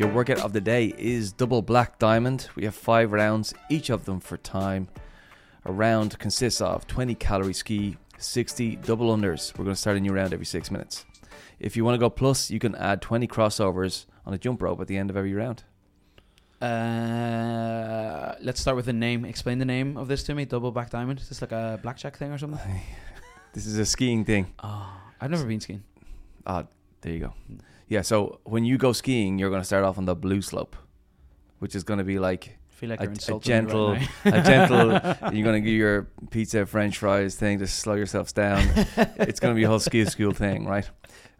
Your workout of the day is double black diamond. We have five rounds, each of them for time. A round consists of 20 calorie ski, 60 double unders. We're going to start a new round every six minutes. If you want to go plus, you can add 20 crossovers on a jump rope at the end of every round. Uh, let's start with the name. Explain the name of this to me. Double black diamond. Is this like a blackjack thing or something? This is a skiing thing. Oh, I've never been skiing. Ah, there you go. Yeah, so when you go skiing, you're going to start off on the blue slope, which is going to be like like A- you're a gentle- right a gentle. you're going to do your pizza, French fries thing to slow yourselves down. it's going to be a whole ski school thing, right?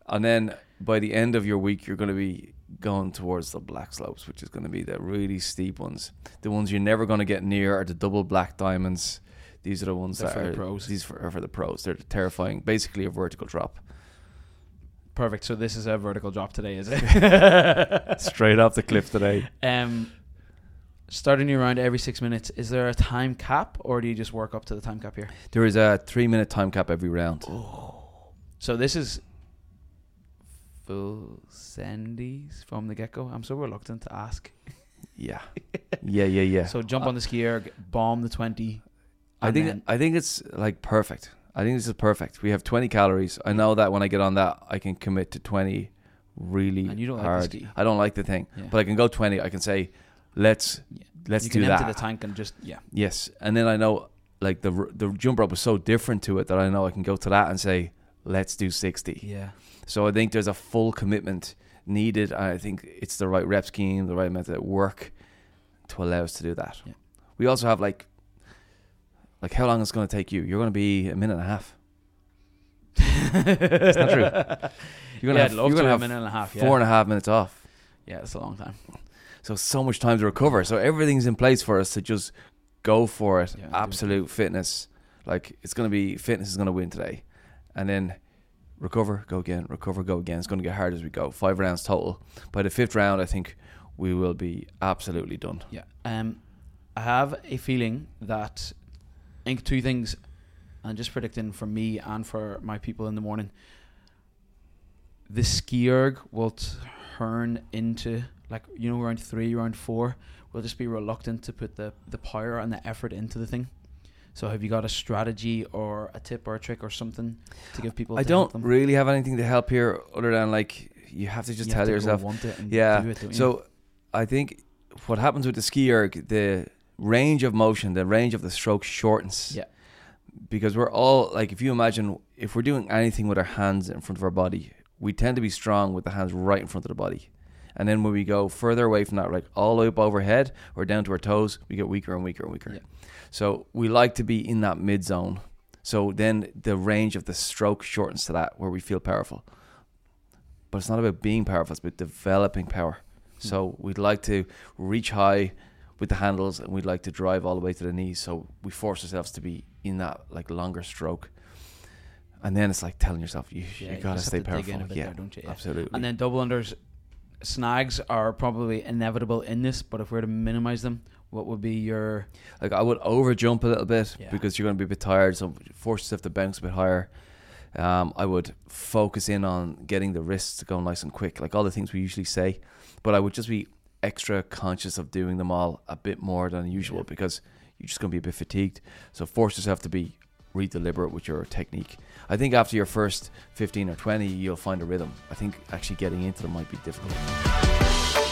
And then by the end of your week, you're going to be going towards the black slopes, which is going to be the really steep ones. The ones you're never going to get near are the double black diamonds. These are the ones They're that for the are pros. These for, are for the pros. They're terrifying. Basically, a vertical drop Perfect. So this is a vertical drop today, is it? straight off the cliff today. um, starting your round every six minutes. Is there a time cap, or do you just work up to the time cap here? There is a three minute time cap every round. So this is full sendies from the get go. I'm so reluctant to ask. Yeah, yeah, yeah, yeah. So jump on the skier, bomb the twenty. I think I think it's like perfect. I think this is perfect. We have 20 calories. I know that when I get on that, I can commit to 20 really And you don't like the hard. ski. I don't like the thing, Yeah. but I can go 20. I can say, let's Yeah. let's you do can that. empty the tank and just yeah. yes, and then I know like the the jump rope is so different to it that I know I can go to that and say, let's do 60. Yeah. So I think there's a full commitment needed. I think it's the right rep scheme, the right method of work to allow us to do that. Yeah. We also have like, like how long it's going to take you? You're going to be a minute and a half. it's not true. You're going yeah, to have, you're gonna a minute and a half. Yeah. four and a half minutes off. yeah, that's a long time. So so much time to recover. So everything's in place for us to just go for it. Yeah. Absolute fitness. Like it's going to be fitness is going to win today, and then recover, go again, recover, go again. It's going to get hard as we go. Five rounds total. By the fifth round, I think we will be absolutely done. Yeah. Um, I have a feeling that I think two things, and just predicting for me and for my people in the morning, the skierg will turn into like you know round three, round four. We'll just be reluctant to put the the power and the effort into the thing. So have you got a strategy or a tip or a trick or something to give people? I to don't them? really have anything to help here other than like you have to just You tell to yourself. want it and Yeah. do it? So I think what happens with the ski erg, the range of motion, the range of the stroke shortens. Yeah. Because we're all like, if you imagine, if we're doing anything with our hands in front of our body, we tend to be strong with the hands right in front of the body. And then when we go further away from that, like all the way up overhead or down to our toes, we get weaker and weaker and weaker. Yeah. So we like to be in that mid zone. So then the range of the stroke shortens to that where we feel powerful. But it's not about being powerful, it's about developing power. Hmm. So we'd like to reach high with the handles and we'd like to drive all the way to the knees. So we force ourselves to be in that like longer stroke. And then it's like telling yourself you, Yeah, you you gotta just stay have to dig in powerful. yeah, there, don't you? Yeah. absolutely. And then double unders, snags are probably inevitable in this. But if we're to minimize them, what would be your like I would over jump a little bit Yeah. because you're going to be a bit tired, so force yourself to bounce a bit higher. Um, I would focus in on getting the wrists to go nice and quick, like all the things we usually say. But I would just be extra conscious of doing them all a bit more than usual Yeah. because you're just going to be a bit fatigued. So force yourself to be really deliberate with your technique. I think after your first 15 or 20, you'll find a rhythm. I think actually getting into them might be difficult.